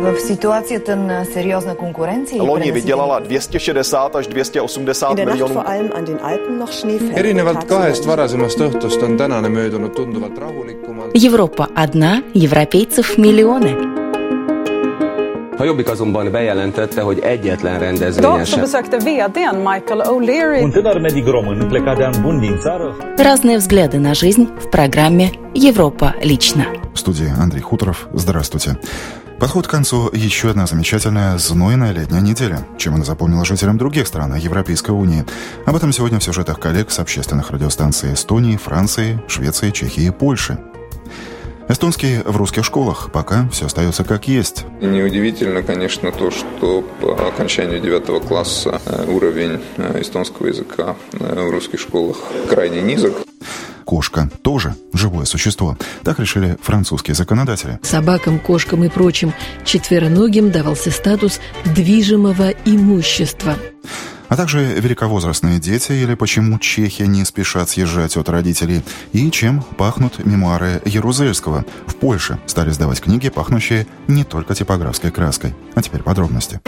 В ситуацията на сериозна конкуренция Loni vydělala 260 až 280 miljonů. erinevalt kahest varasemast õhtust on tänane möödunud tunduvalt rahulikumalt. Европа одна, европейцев миллионы. A Jobbik azonban bejelentette, hogy egyetlen rendezvényen så sem besökte vdn Michael O'Leary Un tânăr medic român plecat de ani buni din țară Разные взгляды на жизнь в программе «Европа лично». В студии Андрей Хуторов. Здравствуйте. Подходит к концу еще одна замечательная знойная летняя неделя, чем она запомнила жителям других стран Европейской Унии. Об этом сегодня в сюжетах коллег с общественных радиостанций Эстонии, Франции, Швеции, Чехии и Польши. Эстонский в русских школах. Пока все остается как есть. Неудивительно, конечно, то, что по окончанию девятого класса э, уровень э, эстонского языка э, в русских школах крайне низок. Кошка тоже живое существо. Так решили французские законодатели. Собакам, кошкам и прочим четвероногим давался статус движимого имущества. А также великовозрастные дети или почему чехи не спешат съезжать от родителей и чем пахнут мемуары Ярузельского. В Польше стали сдавать книги, пахнущие не только типографской краской. А теперь подробности.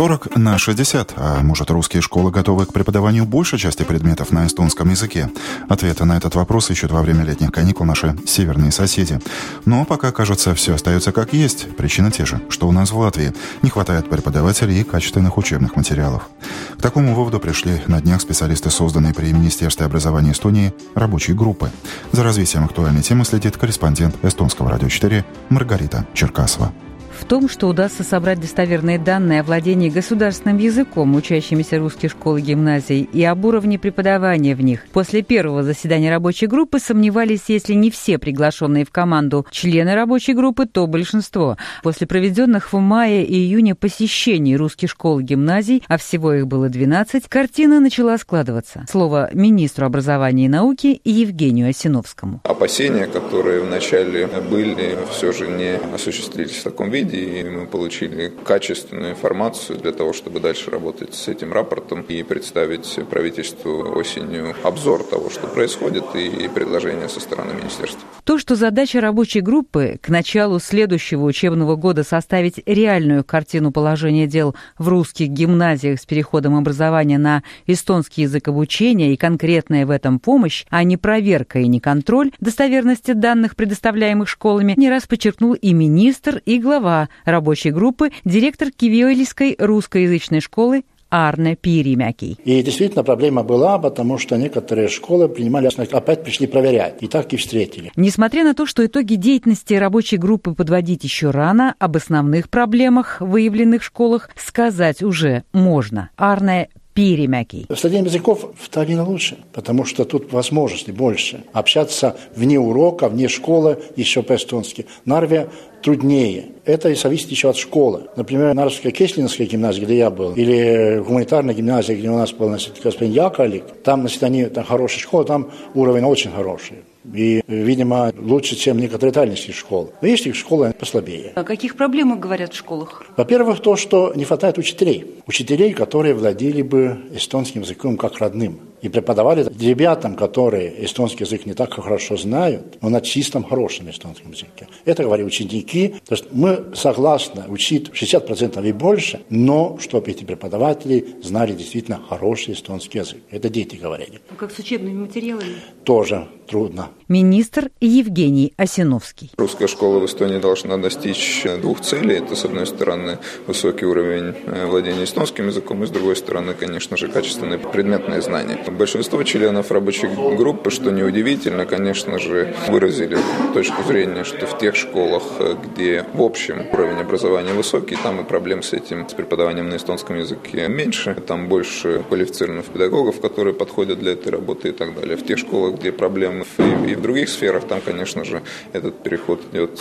40 на 60. А может, русские школы готовы к преподаванию большей части предметов на эстонском языке? Ответы на этот вопрос ищут во время летних каникул наши северные соседи. Но пока, кажется, все остается как есть. Причины те же, что у нас в Латвии. Не хватает преподавателей и качественных учебных материалов. К такому выводу пришли на днях специалисты, созданные при Министерстве образования Эстонии рабочей группы. За развитием актуальной темы следит корреспондент Эстонского радио 4 Маргарита Черкасова. В том, что удастся собрать достоверные данные о владении государственным языком учащимися русских школ и гимназий и об уровне преподавания в них. После первого заседания рабочей группы сомневались, если не все приглашенные в команду члены рабочей группы, то большинство. После проведенных в мае и июне посещений русских школ и гимназий, а всего их было 12, картина начала складываться. Слово министру образования и науки Евгению Осиновскому. Опасения, которые вначале были, все же не осуществились в таком виде, и мы получили качественную информацию для того, чтобы дальше работать с этим рапортом и представить правительству осенью обзор того, что происходит, и предложения со стороны министерства. То, что задача рабочей группы к началу следующего учебного года составить реальную картину положения дел в русских гимназиях с переходом образования на эстонский язык обучения и конкретная в этом помощь, а не проверка и не контроль достоверности данных, предоставляемых школами, не раз подчеркнул и министр, и глава рабочей группы, директор Кивиолийской русскоязычной школы Арне Пиримяки. И действительно проблема была, потому что некоторые школы принимали, опять пришли проверять. И так и встретили. Несмотря на то, что итоги деятельности рабочей группы подводить еще рано, об основных проблемах, выявленных в школах, сказать уже можно. Арне Пиримяки. Владение языков вторично лучше, потому что тут возможностей больше. Общаться вне урока, вне школы еще по-эстонски. Нарве труднее. Это и зависит еще от школы. Например, Нарвская Кеслинская гимназия, где я был, или гуманитарная гимназия, где у нас был значит, господин Яковлик, там, значит, они, там хорошая школа, там уровень очень хороший. И, видимо, лучше, чем некоторые дальнейшие школы. Но есть их школы послабее. О каких проблемах говорят в школах? Во-первых, то, что не хватает учителей. Учителей, которые владели бы эстонским языком как родным. И преподавали ребятам, которые эстонский язык не так хорошо знают, но на чистом хорошем эстонском языке. Это говорят ученики. То есть мы согласны учить 60% и больше, но чтобы эти преподаватели знали действительно хороший эстонский язык. Это дети говорили. А как с учебными материалами? Тоже трудно. Министр Евгений Осиновский. Русская школа в Эстонии должна достичь двух целей. Это, с одной стороны, высокий уровень владения эстонским языком, и, с другой стороны, конечно же, качественные предметные знания. Большинство членов рабочей группы, что неудивительно, конечно же, выразили точку зрения, что в тех школах, где в общем уровень образования высокий, там и проблем с этим, с преподаванием на эстонском языке меньше, там больше квалифицированных педагогов, которые подходят для этой работы и так далее. В тех школах, где проблемы и, и в других сферах, там, конечно же, этот переход идет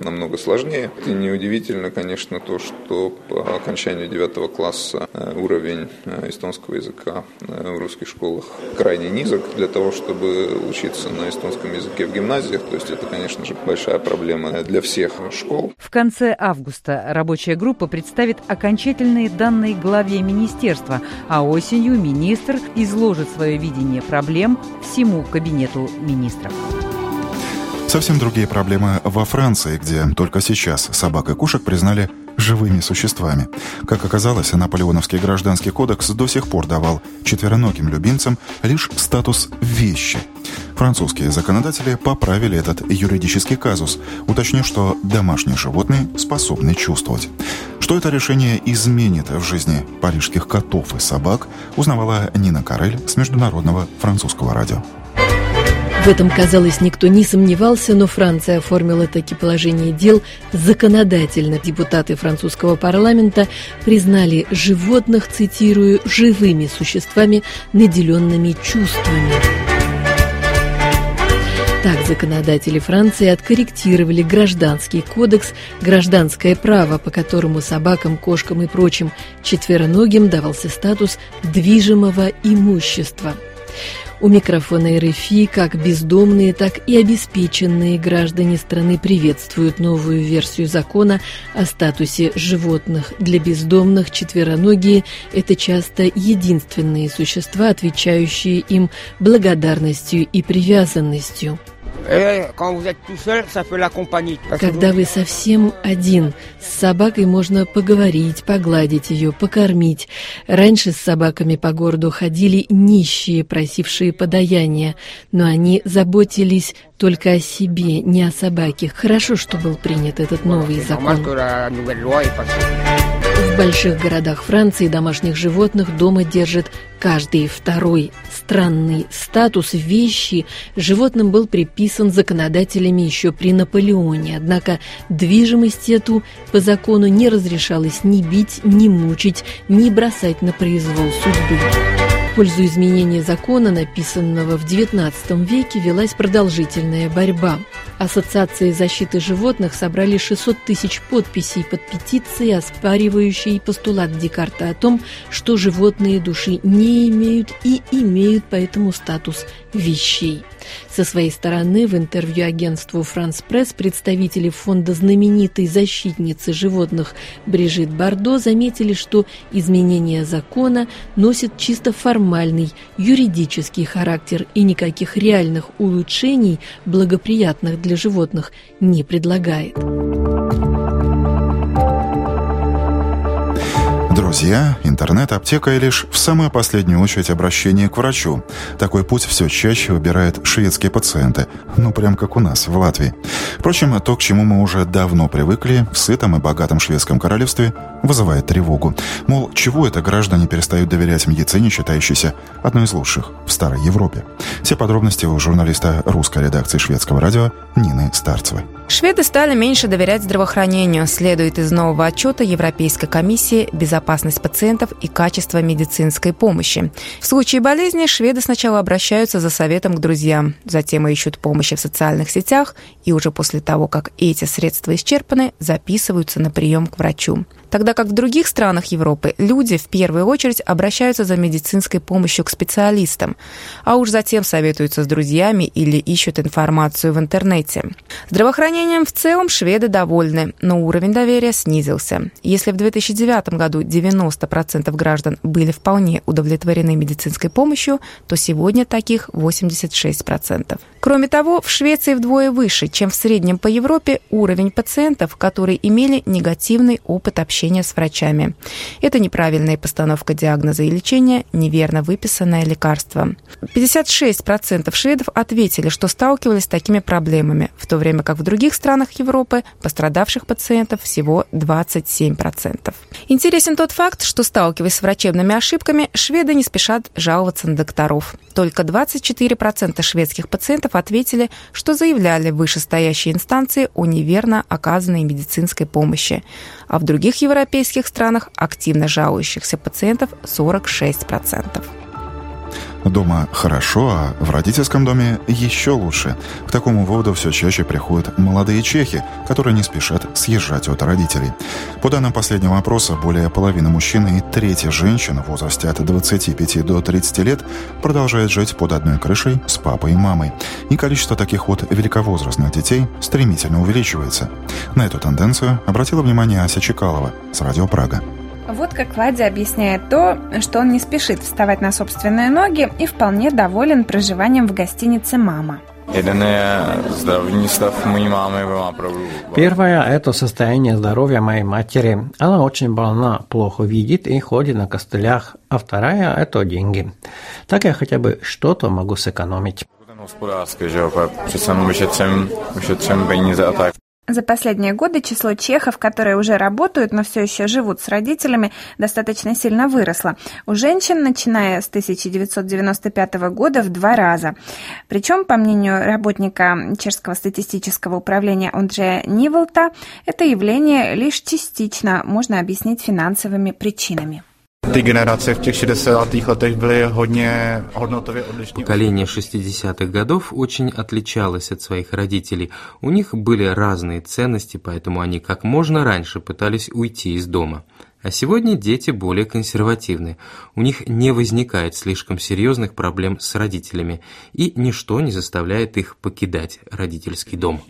намного сложнее. И неудивительно, конечно, то, что по окончанию девятого класса уровень эстонского языка в русских школах крайне низок для того, чтобы учиться на эстонском языке в гимназиях. То есть это, конечно же, большая проблема для всех школ. В конце августа рабочая группа представит окончательные данные главе министерства, а осенью министр изложит свое видение проблем всему кабинету министров. Совсем другие проблемы во Франции, где только сейчас собак и кошек признали живыми существами. Как оказалось, Наполеоновский гражданский кодекс до сих пор давал четвероногим любимцам лишь статус «вещи». Французские законодатели поправили этот юридический казус, уточнив, что домашние животные способны чувствовать. Что это решение изменит в жизни парижских котов и собак, узнавала Нина Карель с Международного французского радио. В этом, казалось, никто не сомневался, но Франция оформила таки положение дел законодательно. Депутаты французского парламента признали животных, цитирую, «живыми существами, наделенными чувствами». Так законодатели Франции откорректировали гражданский кодекс «Гражданское право», по которому собакам, кошкам и прочим четвероногим давался статус движимого имущества – у микрофона РФИ как бездомные, так и обеспеченные граждане страны приветствуют новую версию закона о статусе животных. Для бездомных четвероногие – это часто единственные существа, отвечающие им благодарностью и привязанностью. Когда вы совсем один, с собакой можно поговорить, погладить ее, покормить. Раньше с собаками по городу ходили нищие, просившие подаяния, но они заботились только о себе, не о собаке. Хорошо, что был принят этот новый закон. В больших городах Франции домашних животных дома держит каждый второй. Странный статус вещи животным был приписан законодателями еще при Наполеоне, однако движимость эту по закону не разрешалось ни бить, ни мучить, ни бросать на произвол судьбы пользу изменения закона, написанного в XIX веке, велась продолжительная борьба. Ассоциации защиты животных собрали 600 тысяч подписей под петицией, оспаривающей постулат Декарта о том, что животные души не имеют и имеют поэтому статус вещей. Со своей стороны в интервью агентству «Франс Пресс» представители фонда знаменитой защитницы животных Брижит Бардо заметили, что изменение закона носит чисто формальный юридический характер и никаких реальных улучшений, благоприятных для животных, не предлагает. Друзья, интернет, аптека и лишь в самую последнюю очередь обращение к врачу. Такой путь все чаще выбирают шведские пациенты. Ну, прям как у нас, в Латвии. Впрочем, то, к чему мы уже давно привыкли, в сытом и богатом шведском королевстве, вызывает тревогу. Мол, чего это граждане перестают доверять медицине, считающейся одной из лучших в Старой Европе? Все подробности у журналиста русской редакции шведского радио Нины Старцевой. Шведы стали меньше доверять здравоохранению, следует из нового отчета Европейской комиссии «Безопасность пациентов и качество медицинской помощи». В случае болезни шведы сначала обращаются за советом к друзьям, затем ищут помощи в социальных сетях и уже после того, как эти средства исчерпаны, записываются на прием к врачу тогда как в других странах Европы люди в первую очередь обращаются за медицинской помощью к специалистам, а уж затем советуются с друзьями или ищут информацию в интернете. Здравоохранением в целом шведы довольны, но уровень доверия снизился. Если в 2009 году 90% граждан были вполне удовлетворены медицинской помощью, то сегодня таких 86%. Кроме того, в Швеции вдвое выше, чем в среднем по Европе, уровень пациентов, которые имели негативный опыт общения общения с врачами. Это неправильная постановка диагноза и лечения, неверно выписанное лекарство. 56% шведов ответили, что сталкивались с такими проблемами, в то время как в других странах Европы пострадавших пациентов всего 27%. Интересен тот факт, что сталкиваясь с врачебными ошибками, шведы не спешат жаловаться на докторов. Только 24% шведских пациентов ответили, что заявляли в вышестоящей инстанции о неверно оказанной медицинской помощи а в других европейских странах активно жалующихся пациентов 46%. Дома хорошо, а в родительском доме еще лучше. К такому выводу все чаще приходят молодые чехи, которые не спешат съезжать от родителей. По данным последнего опроса, более половины мужчин и третья женщин в возрасте от 25 до 30 лет продолжает жить под одной крышей с папой и мамой. И количество таких вот великовозрастных детей стремительно увеличивается. На эту тенденцию обратила внимание Ася Чекалова с Радио Прага. Вот как Владя объясняет то, что он не спешит вставать на собственные ноги и вполне доволен проживанием в гостинице «Мама». Первое – это состояние здоровья моей матери. Она очень больна, плохо видит и ходит на костылях. А вторая – это деньги. Так я хотя бы что-то могу сэкономить. За последние годы число чехов, которые уже работают, но все еще живут с родителями, достаточно сильно выросло. У женщин, начиная с 1995 года, в два раза. Причем, по мнению работника Чешского статистического управления Андрея Ниволта, это явление лишь частично можно объяснить финансовыми причинами. Ty generace v těch 60. letech byly hodně hodnotově odlišné. Поколение 60-х годов очень отличалось от своих родителей. У них были разные ценности, поэтому они как можно раньше пытались уйти из дома. А сегодня дети более консервативны. У них не возникает слишком серьезных проблем с родителями, и ничто не заставляет их покидать родительский дом.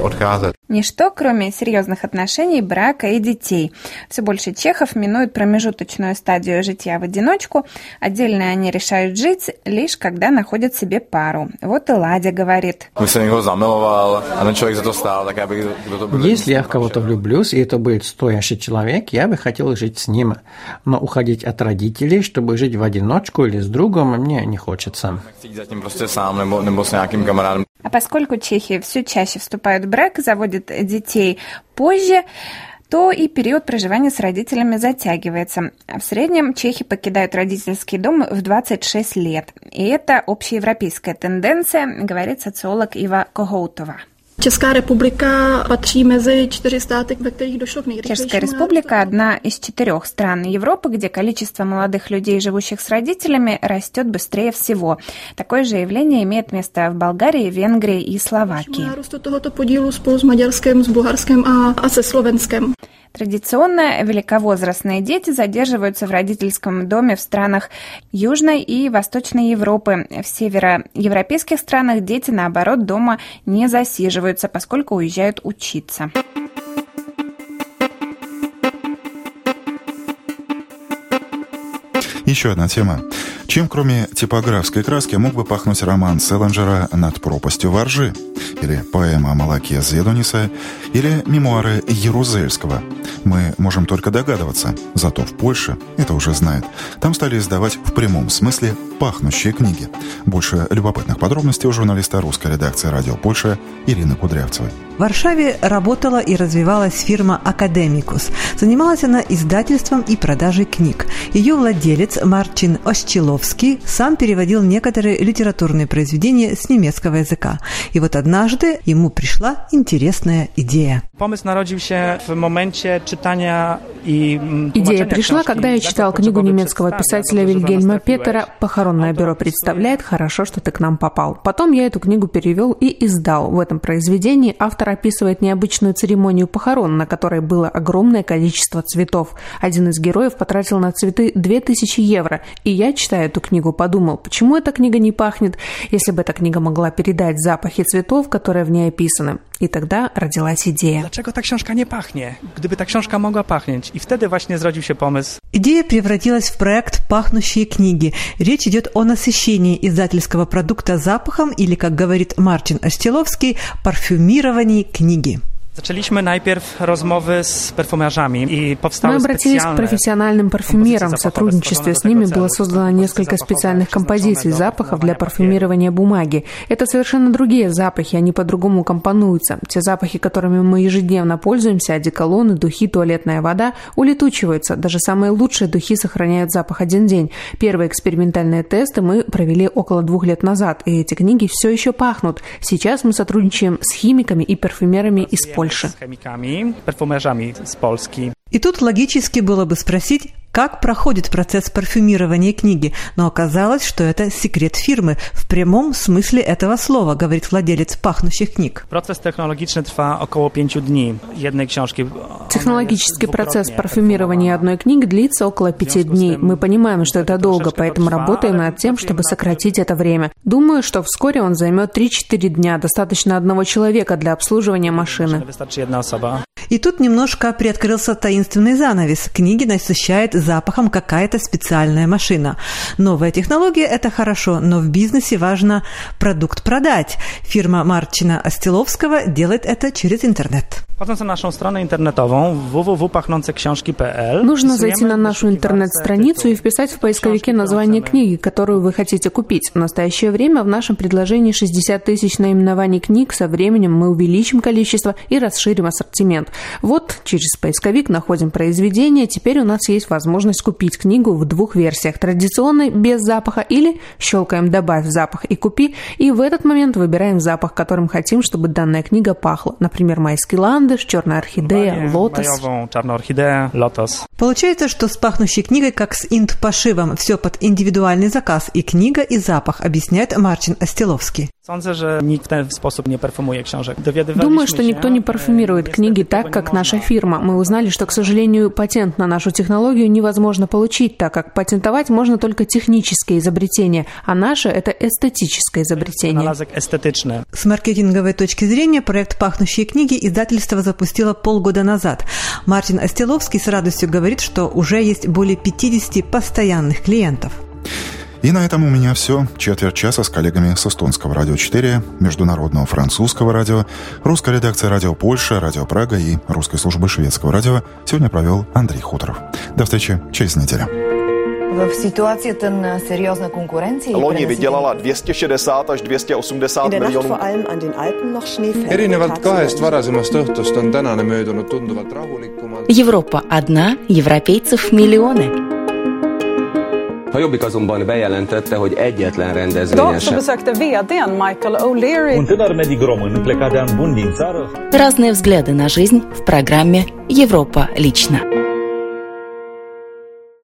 Odcházet. Ничто, кроме серьезных отношений, брака и детей. Все больше чехов минуют промежуточную стадию житья в одиночку. Отдельно они решают жить, лишь когда находят себе пару. Вот и Ладя говорит. Если я в кого-то влюблюсь, и это будет стоящий человек, я бы хотел жить с ним. Но уходить от родителей, чтобы жить в одиночку или с другом, мне не хочется. А поскольку чехи все чаще вступают в брак, заводят детей позже, то и период проживания с родителями затягивается. В среднем чехи покидают родительский дом в 26 лет. И это общеевропейская тенденция, говорит социолог Ива Когоутова. Česká republika patří mezi čtyři státy, ve kterých došlo k nejrychlejšímu Чешская республика – одна из четырех стран Европы, где количество молодых людей, живущих с родителями, растет быстрее всего. Такое же явление имеет место в Болгарии, Венгрии и Словакии. Традиционно великовозрастные дети задерживаются в родительском доме в странах Южной и Восточной Европы. В североевропейских странах дети, наоборот, дома не засиживаются, поскольку уезжают учиться. Еще одна тема. Чем, кроме типографской краски, мог бы пахнуть роман Селлинджера «Над пропастью воржи», или поэма о молоке Зедониса, или мемуары Ярузельского? Мы можем только догадываться, зато в Польше это уже знает. Там стали издавать в прямом смысле пахнущие книги. Больше любопытных подробностей у журналиста русской редакции «Радио Польша» Ирины Кудрявцевой. В Варшаве работала и развивалась фирма «Академикус». Занималась она издательством и продажей книг. Ее владелец Марчин Ощеловский сам переводил некоторые литературные произведения с немецкого языка. И вот однажды ему пришла интересная идея. Помысł народил się в моменте читания и Идея пришла, когда я читал книгу немецкого писателя Вильгельма Петера «Похоронное бюро представляет. Хорошо, что ты к нам попал». Потом я эту книгу перевел и издал. В этом произведении автор описывает необычную церемонию похорон, на которой было огромное количество цветов. Один из героев потратил на цветы 2000 евро. И я, читая эту книгу, подумал, почему эта книга не пахнет, если бы эта книга могла передать запахи цветов, которые в ней описаны. И тогда родилась идея. Dlaczego ta książka nie pachnie? Gdyby ta książka mogła pachnieć. I wtedy właśnie zrodził się pomysł. Идея превратилась в проект «Пахнущие книги». Речь идет о насыщении издательского продукта запахом или, как говорит Марчин Остеловский, парфюмировании книги. Мы обратились к профессиональным парфюмерам. В сотрудничестве с ними было создано несколько специальных композиций запахов для парфюмирования бумаги. Это совершенно другие запахи, они по-другому компонуются. Те запахи, которыми мы ежедневно пользуемся, одеколоны, духи, туалетная вода, улетучиваются. Даже самые лучшие духи сохраняют запах один день. Первые экспериментальные тесты мы провели около двух лет назад, и эти книги все еще пахнут. Сейчас мы сотрудничаем с химиками и парфюмерами из Польши. Z chemikami, perfumerzami z Polski. И тут логически было бы спросить, как проходит процесс парфюмирования книги, но оказалось, что это секрет фирмы в прямом смысле этого слова, говорит владелец пахнущих книг. Процесс технологичный trwa około 5 дней. Jednej książki. Технологический процесс парфюмирования одной книги длится около пяти дней. Мы понимаем, что это долго, поэтому работаем над тем, чтобы сократить это время. Думаю, что вскоре он займет 3-4 дня. Достаточно одного человека для обслуживания машины. И тут немножко приоткрылся таинственный занавес. Книги насыщает запахом какая-то специальная машина. Новая технология – это хорошо, но в бизнесе важно продукт продать. Фирма Марчина Остиловского делает это через интернет. Wchodząc na naszą stronę internetową www.pachnąceksiążki.pl Нужно зайти на нашу интернет-страницу и вписать в поисковике название книги, которую вы хотите купить. В настоящее время в нашем предложении 60 тысяч наименований книг. Со временем мы увеличим количество и расширим ассортимент. Вот через поисковик находим произведение. Теперь у нас есть возможность купить книгу в двух версиях. Традиционной, без запаха, или щелкаем «Добавь запах» и «Купи». И в этот момент выбираем запах, которым хотим, чтобы данная книга пахла. Например, майский ландыш, черная орхидея, лотос. лотос. Получается, что с пахнущей книгой, как с инт-пошивом, все под индивидуальный заказ, и книга, и запах, объясняет Марчин Остиловский. Sądzę, że nikt w ten sposób nie perfumuje książek. Думаю, что никто не парфюмирует книги так, как наша фирма. Мы узнали, что, к сожалению, патент на нашу технологию невозможно получить, так как патентовать можно только технические изобретения, а наше – это эстетическое изобретение. С маркетинговой точки зрения проект «Пахнущие книги» издательство запустило полгода назад. Мартин Остеловский с радостью говорит, что уже есть более 50 постоянных клиентов. И на этом у меня все. Четверть часа с коллегами с Эстонского радио 4, Международного французского радио, русской редакции радио Польша, радио Прага и русской службы шведского радио сегодня провел Андрей Хуторов. До встречи через неделю. V situaci ten seriózne konkurenci. Loni vydělala 260 až 280 miljonů. erinevalt kahest varasemast õhtust on tänane möödunud tunduvalt rahulikumalt. Европа одна, европейцев миллионы. A Jobbik azonban bejelentette, hogy egyetlen rendezvényen sem. VDn Michael O'Leary. Un tânăr medic român plecat de bun din țară. Разные взгляды на жизнь в программе «Европа лично».